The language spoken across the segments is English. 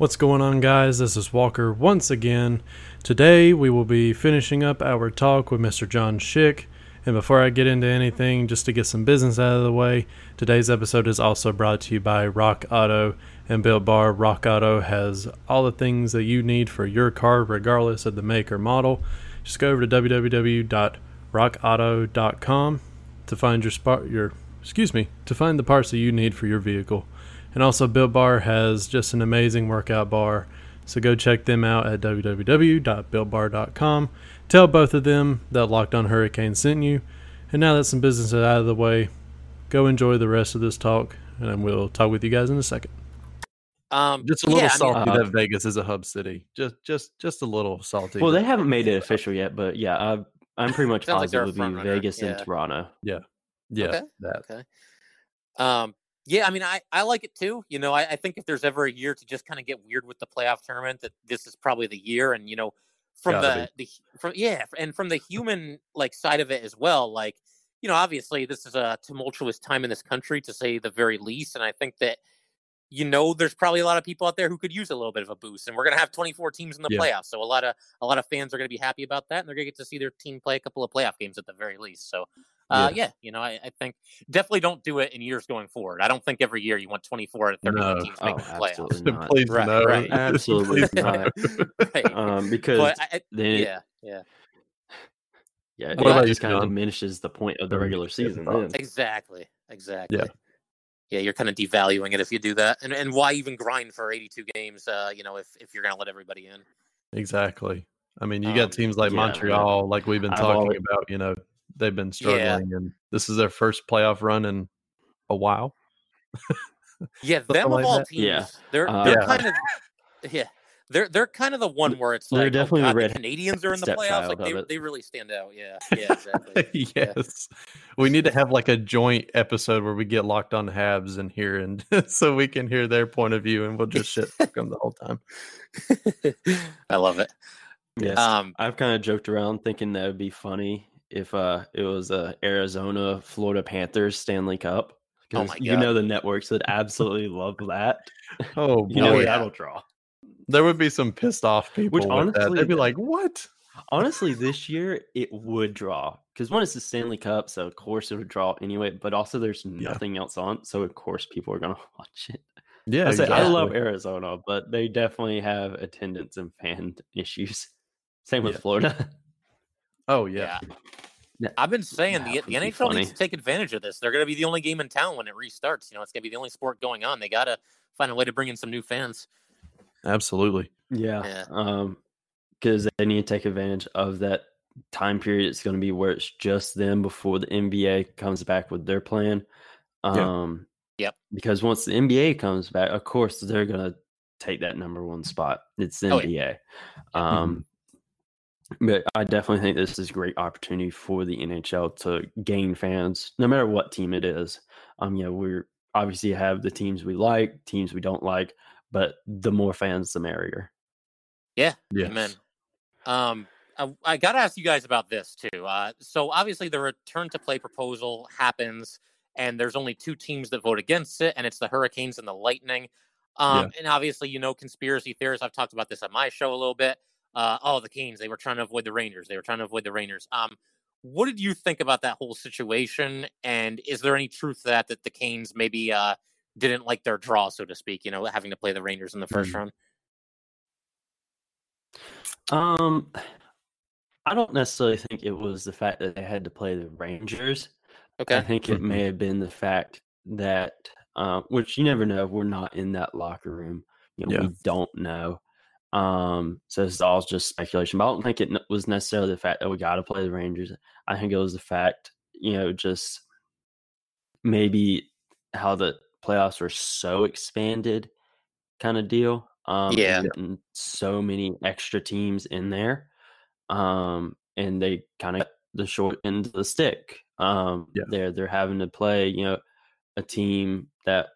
What's going on, guys? This is Walker once again. Today we will be finishing up our talk with Mr. John Schick. And before I get into anything, just to get some business out of the way, today's episode is also brought to you by Rock Auto and Built Bar. Rock Auto has all the things that you need for your car, regardless of the make or model. Just go over to www.rockauto.com to find your spot your excuse me to find the parts that you need for your vehicle. And also, Built Bar has just an amazing workout bar. So go check them out at www.builtbar.com. Tell both of them that Locked On Hurricane sent you. And now that some business is out of the way, go enjoy the rest of this talk, and we'll talk with you guys in a second. Um, Just a little yeah, I mean, salty uh, that Vegas is a hub city. Just, just, just a little salty. Well, they haven't made it official yet, but yeah, I, I'm pretty much Sounds like positive it'll be runner, Vegas yeah. and Toronto. yeah, Okay. that. Okay. Um, yeah, I mean, I, I like it too. You know, I, I think if there's ever a year to just kind of get weird with the playoff tournament, that this is probably the year. And you know, from the, the from yeah, and from the human like side of it as well. Like, you know, obviously this is a tumultuous time in this country to say the very least. And I think that you know there's probably a lot of people out there who could use a little bit of a boost. And we're gonna have 24 teams in the Yeah. playoffs, so a lot of a lot of fans are gonna be happy about that, and they're gonna get to see their team play a couple of playoff games at the very least. So. Uh, yeah, you know, I, I think definitely don't do it in years going forward. I don't think every year you want 24 out of 30 No. teams Oh, making the playoffs. absolutely not. Please Right, no. right. Absolutely not. Right. Um, because But I, I- then it- yeah, yeah, yeah, What it just kind of diminishes the point of the regular season. Then. exactly, exactly. Yeah, Yeah, you're kind of devaluing it if you do that, and and why even grind for 82 games? Uh, you know, if if you're gonna let everybody in. Exactly. I mean, you Um, got teams like yeah, Montreal, like we've been I've talking always- about. You know, they've been Yeah. struggling, and this is their first playoff run in a while. Yeah, Something them of all that. teams, Yeah. they're Uh, they're Yeah. kind of yeah. They're they're kind of the one where it's They're like, definitely oh the God, the red Canadiens are in the playoffs. Like they, they really stand out. Yeah, yeah, exactly. Yeah. yes, we need to have like a joint episode where we get locked on Habs and here, and so we can hear their point of view, and we'll just shit talk them the whole time. I love it. Yes. Um, I've kind of joked around thinking that would be funny if uh it was uh, Arizona Florida Panthers Stanley Cup. Oh my You know the networks would absolutely love that. Oh You know yeah. that'll draw. there would be some pissed off people. Which honestly- they'd be like, "What?" Honestly, this year it would draw because one is the Stanley Cup, so of course it would draw anyway. But also, there's nothing else on, so of course people are gonna watch it. Yeah, I, say, I love. Arizona, but they definitely have attendance and fan issues. Same with Yeah. Florida. Oh yeah, yeah. Yeah. I've been saying That the, the be NHL funny. needs to take advantage of this. They're going to be the only game in town when it restarts. You know, it's going to be the only sport going on. They got to find a way to bring in some new fans. absolutely. Yeah. Yeah. Um, because they need to take advantage of that time period. It's going to be where it's just them before the NBA comes back with their plan. Yeah. Um, Yep. Because once the NBA comes back, of course they're going to take that number one spot. It's the Oh, yeah. NBA. Um, but I definitely think this is a great opportunity for the NHL to gain fans, no matter what team it is. Um, you know, we're obviously have the teams we like, teams we don't like, but the more fans, the merrier. Yeah. Yes. Amen. Um, I, I got to ask you guys about this too. Uh, so obviously the return to play proposal happens, and there's only two teams that vote against it, and it's the Hurricanes and the Lightning. Um, and obviously, you know, conspiracy theorists. I've talked about this on my show a little bit. Uh, oh, the Canes. They were trying to avoid the Rangers. They were trying to avoid the Rangers. Um, what did you think about that whole situation? And is there any truth to that that the Canes maybe uh didn't like their draw, so to speak? You know, having to play the Rangers in the first Mm. round. Um, I don't necessarily think it was the fact that they had to play the Rangers. Okay. I think it may have been the fact that, uh, which you never know. We're not in that locker room. You know, Yeah. we don't know. Um, so it's all just speculation. But I don't think it was necessarily the fact that we got to play the Rangers. I think it was the fact, you know, just maybe how the playoffs were so expanded, kind of deal. Um, Yeah. so many extra teams in there. Um, and they kind of the short end of the stick. Um, Yeah. they're they're having to play, you know, a team that,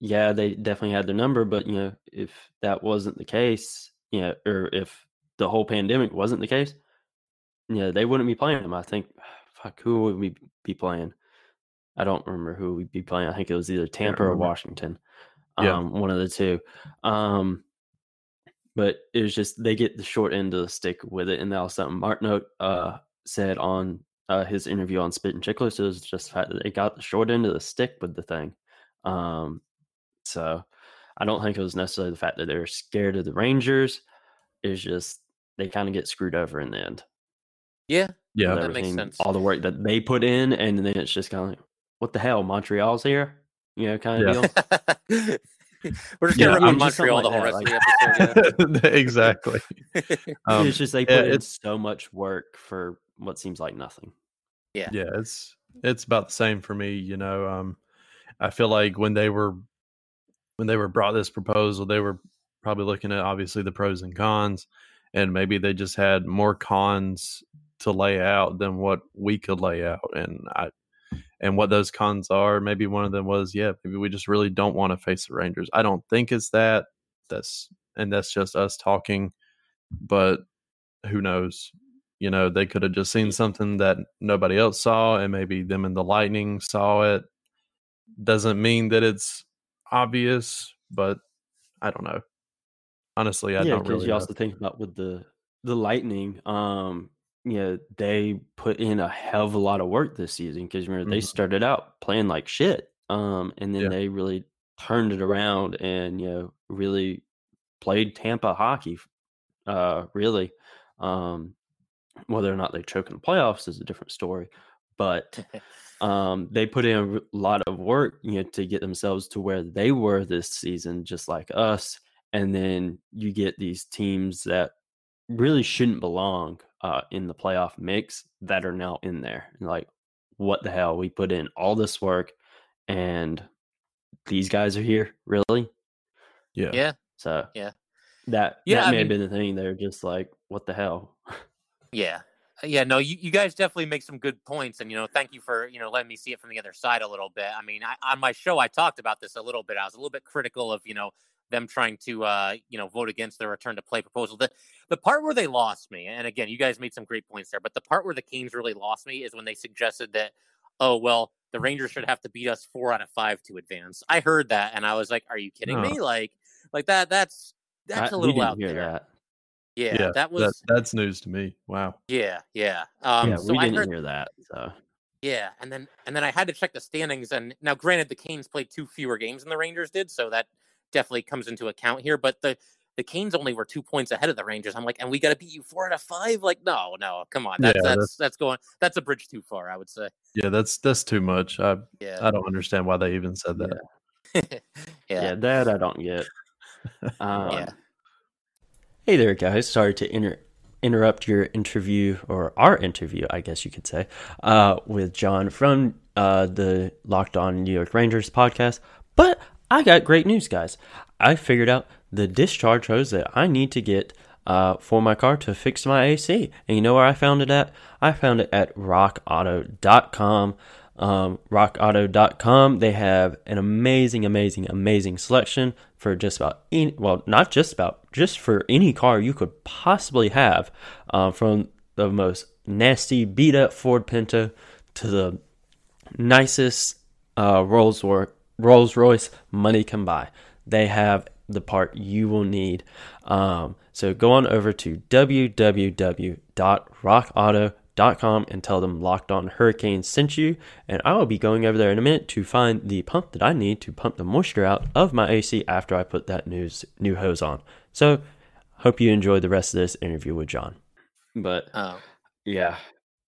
yeah, they definitely had their number, but you know, if that wasn't the case, you know, or if the whole pandemic wasn't the case, you know, they wouldn't be playing them. I think, fuck, who would we be playing? I don't remember who we'd be playing. I think it was either Tampa or. Washington. Yeah. Um, one of the two. Um, but it was just they get the short end of the stick with it, and that was something Martin uh, said on uh, his interview on Spit and Chicklets. It was just the fact that they got the short end of the stick with the thing. Um, so I don't think it was necessarily the fact that they're scared of the Rangers. It's just they kind of get screwed over in the end. Yeah, Yeah. That makes sense. All the work that they put in, and then it's just kind of like, what the hell? Montreal's here, you know, kind of Yeah. deal. We're just Yeah, gonna rip I on mean, just something Montreal the whole like rest that, of the episode. exactly. Um, it's just they yeah, put in so much work for what seems like nothing. Yeah. Yeah it's it's about the same for me you know um i feel like when they were when they were brought this proposal they were probably looking at obviously the pros and cons and maybe they just had more cons to lay out than what we could lay out and i and what those cons are maybe one of them was yeah maybe we just really don't want to face the rangers. I don't think it's that that's and that's just us talking but who knows? You know they could have just seen something that nobody else saw and maybe them and the lightning saw it. Doesn't mean that it's obvious but i don't know honestly i yeah, don't because really you know. also think about with the the Lightning, um, you know, they put in a hell of a lot of work this season because remember they Mhm. started out playing like shit, um, and then Yeah. they really turned it around and you know really played Tampa hockey, uh, really. Um, whether or not they choke in the playoffs is a different story, but um, they put in a lot of work, you know, to get themselves to where they were this season, just like us. And then you get these teams that really shouldn't belong uh, in the playoff mix that are now in there. And like, what the hell? We put in all this work, and these guys are here, really? yeah yeah. So Yeah. that Yeah, that I may have been the thing. They're just like, what the hell? Yeah. Uh, Yeah, no, you, you guys definitely make some good points. And, you know, thank you for, you know, letting me see it from the other side a little bit. I mean, I, on my show, I talked about this a little bit. I was a little bit critical of, you know, them trying to, uh, you know, vote against the return to play proposal. The, the part where they lost me, and again, you guys made some great points there, but the part where the Canes really lost me is when they suggested that, oh, well, the Rangers should have to beat us four out of five to advance. I heard that and I was like, are you kidding No. me? Like, like that, that's, that's I- a little out there. that. Yeah, yeah that was, that's news to me wow yeah, yeah. Um, yeah, so we I didn't heard, hear that. So Yeah, and then and then I had to check the standings. And now, granted, the Canes played two fewer games than the Rangers did, so that definitely comes into account here. But the the Canes only were two points ahead of the Rangers. I'm like, and we got to beat you four out of five. Like, no, no, come on, that's Yeah, that's, that's- that's going that's a bridge too far. I would say. yeah that's that's too much i Yeah, i don't understand why they even said that yeah, yeah, yeah. that I don't get. Um, Yeah. Hey there, guys. Sorry to inter- interrupt your interview, or our interview, I guess you could say, uh, with John from uh, the Locked On New York Rangers podcast. But I got great news, guys. I figured out the discharge hose that I need to get uh, for my car to fix my AC. And you know where I found it at? I found it at rockauto.com. Um, rockauto.com. They have an amazing, amazing, amazing selection for just about any, well, not just about, just for any car you could possibly have, uh, from the most nasty beat up Ford Pinto to the nicest uh, Rolls Royce, money can buy. They have the part you will need. Um, so go on over to www.rockauto.com and tell them Locked On Hurricane sent you. And I will be going over there in a minute to find the pump that I need to pump the moisture out of my AC after I put that news new hose on. So hope you enjoy the rest of this interview with John. But Oh, yeah.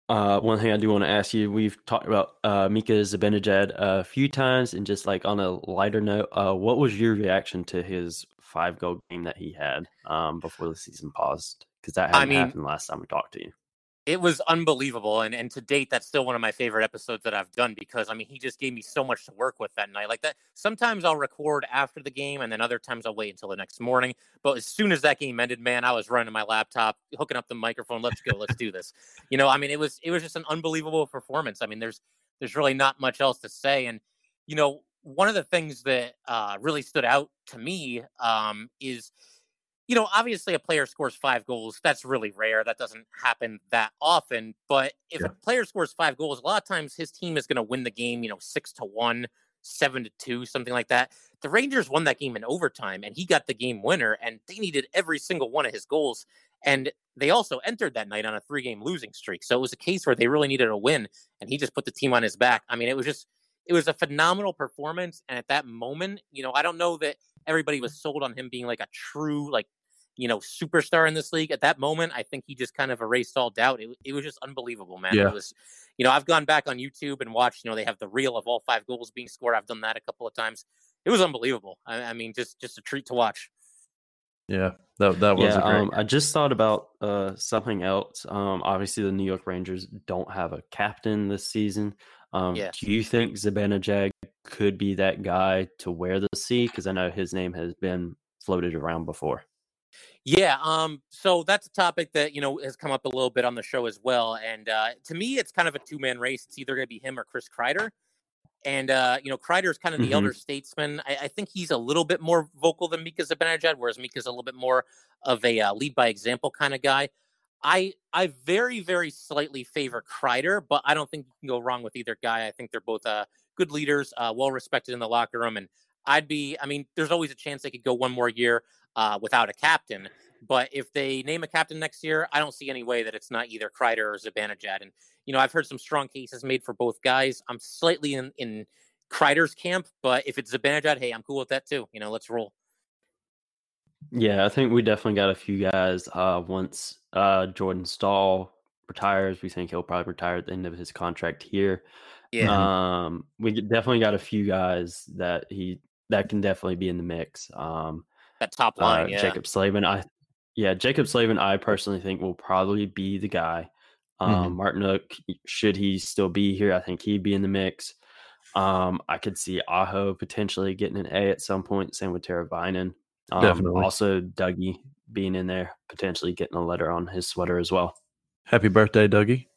Uh, one thing I do want to ask you, we've talked about uh, Mika Zibanejad a few times, and just like on a lighter note, uh, what was your reaction to his five goal game that he had um, before the season paused? Because that I hadn't mean- happened last time we talked to you. It was unbelievable, and and to date, that's still one of my favorite episodes that I've done because I mean, he just gave me so much to work with that night. Like that, sometimes I'll record after the game, and then other times I'll wait until the next morning. But as soon as that game ended, man, I was running my laptop, hooking up the microphone. Let's go, let's do this. You know, I mean, it was it was just an unbelievable performance. I mean, there's there's really not much else to say, and you know, one of the things that uh, really stood out to me um, is you know, obviously a player scores five goals. That's really rare. That doesn't happen that often. But if Yeah. a player scores five goals, a lot of times his team is going to win the game, you know, six to one, seven to two, something like that. the Rangers won that game in overtime and he got the game winner and they needed every single one of his goals. And they also entered that night on a three game losing streak. So it was a case where they really needed a win and he just put the team on his back. I mean, it was just, it was a phenomenal performance. And at that moment, you know, I don't know that everybody was sold on him being like a true, like, you know, superstar in this league. At that moment, I think he just kind of erased all doubt. It, it was just unbelievable, man. Yeah. It was, you know, I've gone back on YouTube and watched, you know, they have the reel of all five goals being scored. I've done that a couple of times. It was unbelievable. I, I mean, just just a treat to watch. Yeah, that that was yeah, a great. um, I just thought about uh, something else. Um, obviously, the New York Rangers don't have a captain this season. Um, Yeah. Do you think Zibanejad could be that guy to wear the C? Because I know his name has been floated around before. Yeah, um, so that's a topic that you know has come up a little bit on the show as well. And uh, to me, it's kind of a two man race. It's either going to be him or Chris Kreider. And uh, you know, Kreider is kind of the Mhm. elder statesman. I, I think he's a little bit more vocal than Mika Zibanejad, whereas Mika's a little bit more of a uh, lead by example kind of guy. I I very very slightly favor Kreider, but I don't think you can go wrong with either guy. I think they're both uh, good leaders, uh, well respected in the locker room, and I'd be. I mean, there's always a chance they could go one more year uh, without a captain. But if they name a captain next year, I don't see any way that it's not either Kreider or Zibanejad. And you know, I've heard some strong cases made for both guys. I'm slightly in in Kreider's camp, but if it's Zibanejad, hey, I'm cool with that too. You know, let's roll. Yeah, I think we definitely got a few guys. Uh, once uh, Jordan Staal retires, we think he'll probably retire at the end of his contract here. Yeah, Um, we definitely got a few guys that he that can definitely be in the mix. Um, that top uh, line. yeah, Jaccob Slavin, I yeah, Jaccob Slavin, I personally think will probably be the guy. Um, Martinook, should he still be here, I think he'd be in the mix. Um, I could see Aho potentially getting an A at some point. Same with Teravainen. Um, Definitely. Also, Dougie being in there, potentially getting a letter on his sweater as well. Happy birthday, Dougie.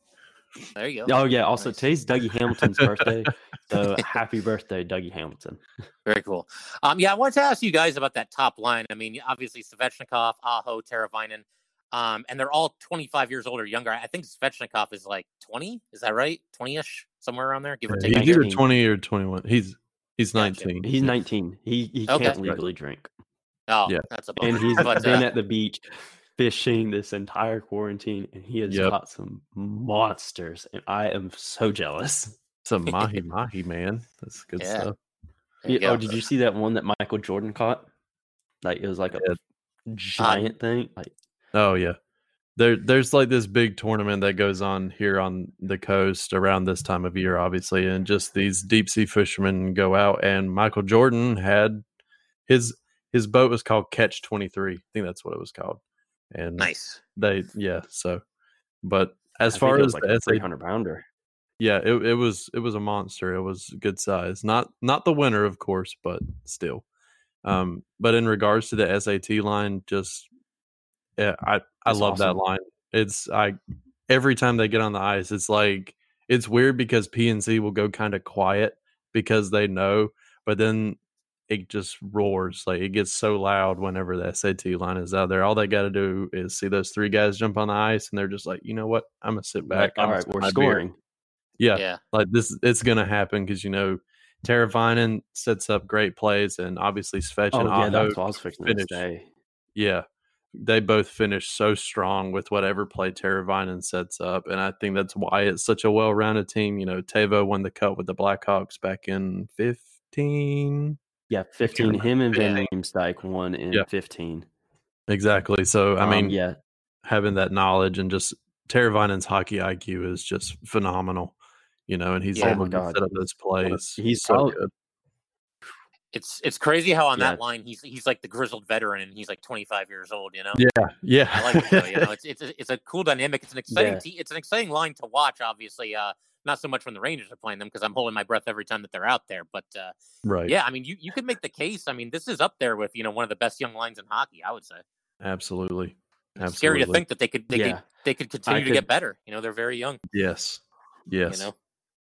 there you go. Oh yeah, also Nice. today's Dougie Hamilton's birthday, so happy birthday, Dougie Hamilton. Very cool. Um, yeah, I wanted to ask you guys about that top line. I mean, obviously Svechnikov, Aho, Teravainen, um, and they're all 25 years old or younger. I think Svechnikov is like 20. Is that right? 20ish, somewhere around there, give or take. he's either twenty or twenty-one. He's he's Gotcha. nineteen. He's 19. He he Okay. can't legally drink, Oh, Yeah. that's a bummer. and he's but, been uh, at the beach fishing this entire quarantine, and he has Yep. caught some monsters, and I am so jealous. Some mahi mahi man. That's good Yeah. stuff. Yeah, oh, did you see that one that Michael Jordan caught? Like it was like a Yeah. giant thing. Like Oh yeah. There there's like this big tournament that goes on here on the coast around this time of year, obviously, and just these deep sea fishermen go out and Michael Jordan had his his boat was called Catch twenty three. I think that's what it was called. And nice. they yeah, so but as think far as like the a three hundred pounder. Yeah, it, it was it was a monster. It was good size. Not not the winner, of course, but still. Um, but in regards to the SAT line, just yeah, I I That's love that line. It's I every time they get on the ice, it's like it's weird because PNC will go kind of quiet because they know, but then it just roars like it gets so loud whenever the SAT line is out there. All they got to do is see those three guys jump on the ice, and they're just like, you know what, I'm gonna sit back. I'm right, we're scoring. beer." Yeah, Yeah. like this it's gonna happen because you know Teravainen sets up great plays and obviously Svech Oh and yeah, Aho, that's was finish. yeah, they both finish so strong with whatever play Teravainen sets up, and I think that's why it's such a well-rounded team. You know, Tavo won the cup with the Blackhawks back in fifteen. Yeah, fifteen. Him and Van Yeah. Riemsdyk won in Yeah. fifteen. Exactly. So I Um, mean, yeah, having that knowledge and just Teravainen's hockey IQ is just phenomenal. You know, and he's Yeah. Oh able my to set up those plays. He's so probably- good. It's it's crazy how on Yeah. that line he's he's like the grizzled veteran and he's like 25 years old. You know. Yeah, yeah. I like it though. You know, it's it's a, it's a cool dynamic. It's an exciting Yeah. te- it's an exciting line to watch. Obviously, uh, not so much when the Rangers are playing them because I'm holding my breath every time that they're out there. But uh, right. yeah, I mean, you you could make the case. I mean, this is up there with you know one of the best young lines in hockey. I would say. Absolutely. It's Absolutely. scary to think that they could they Yeah. could they could continue to could- get better. You know, they're very young. Yes. Yes. You know.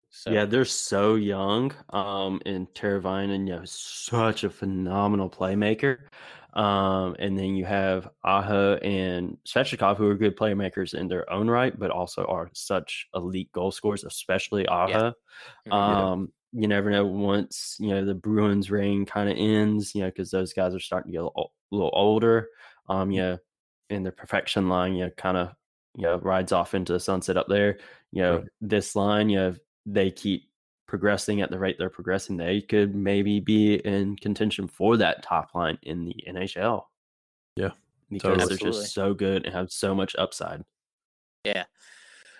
So yeah, they're so young. Um, and Teravainen, you know, such a phenomenal playmaker. Um, and then you have Aho and Svechnikov, who are good playmakers in their own right, but also are such elite goal scorers, especially Aho. Mhm. Um, you never know once you know the Bruins reign kind of ends, you know, because those guys are starting to get a little, a little older. Um, you know, and the perfection line, you know, kind of you know rides off into the sunset up there. You know, right. this line, you know, they keep progressing at the rate they're progressing, they could maybe be in contention for that top line in the NHL. Yeah, because totally. they're just so good and have so much upside. Yeah.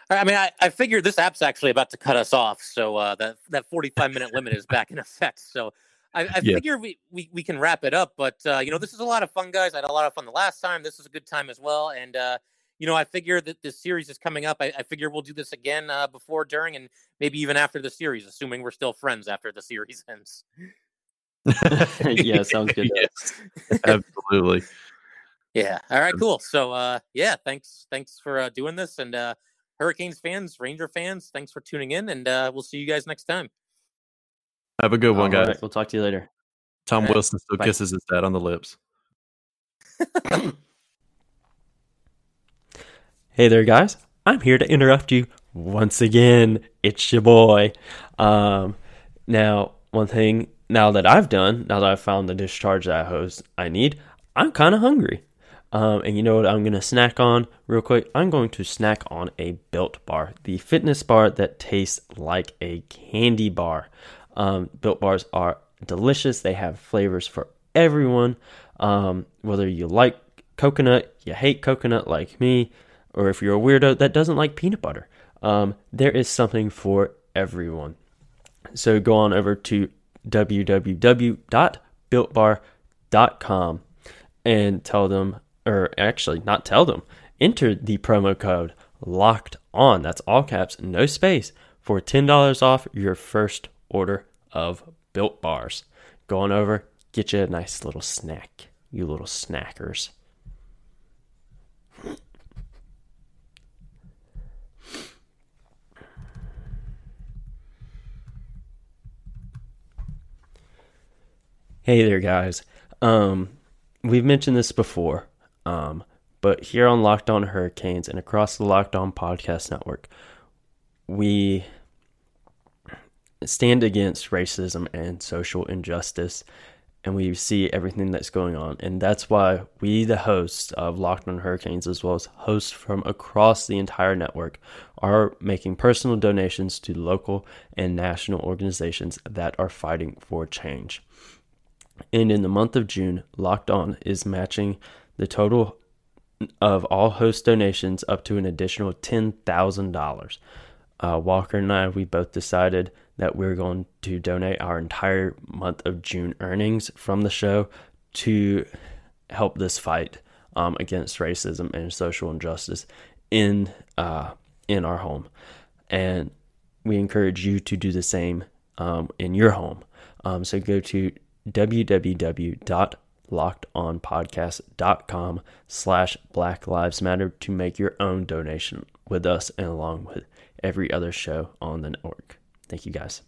I mean, I, I figure this app's actually about to cut us off, so uh, that that forty five minute limit is back in effect. So I, I yeah. figure we, we we can wrap it up. But uh, you know, this is a lot of fun, guys. I had a lot of fun the last time. This is a good time as well, and uh, you know, I figure that this series is coming up. I, I figure we'll do this again uh, before, during, and maybe even after the series, assuming we're still friends after the series ends. yeah, sounds good. yes, absolutely. Yeah. All right. Cool. So, uh, yeah. Thanks. Thanks for uh, doing this, and uh, Hurricanes fans, Ranger fans, thanks for tuning in, and uh, we'll see you guys next time. Have a good one, guys. Right, we'll talk to you later. Tom right. Wilson still Bye. kisses his dad on the lips. Hey there, guys. I'm here to interrupt you once again. It's your boy. Um, now, one thing now that I've done, now that I've found the discharge that I host I need, I'm kind of hungry. Um, and you know what I'm going to snack on real quick? I'm going to snack on a Built Bar, the fitness bar that tastes like a candy bar. Um, Built Bars are delicious, they have flavors for everyone. Um, whether you like coconut, you hate coconut like me, or if you're a weirdo that doesn't like peanut butter, um, there is something for everyone. So go on over to www.builtbar.com and tell them or actually not tell them, enter the promo code locked on. That's all caps, no space for $10 off your first order of built bars. Go on over, get you a nice little snack, you little snackers. Hey there, guys. Um, we've mentioned this before, um, but here on Locked On Hurricanes and across the Locked On Podcast Network, we stand against racism and social injustice and we see everything that's going on. And that's why we, the hosts of Locked On Hurricanes, as well as hosts from across the entire network, are making personal donations to local and national organizations that are fighting for change. And in the month of June, Locked On is matching the total of all host donations up to an additional $10,000. Uh, Walker and I, we both decided that we're going to donate our entire month of June earnings from the show to help this fight um, against racism and social injustice in uh, in our home, and we encourage you to do the same um, in your home. Um, so go to www lockedonpodcast.com slash black lives matter to make your own donation with us and along with every other show on the network. Thank you guys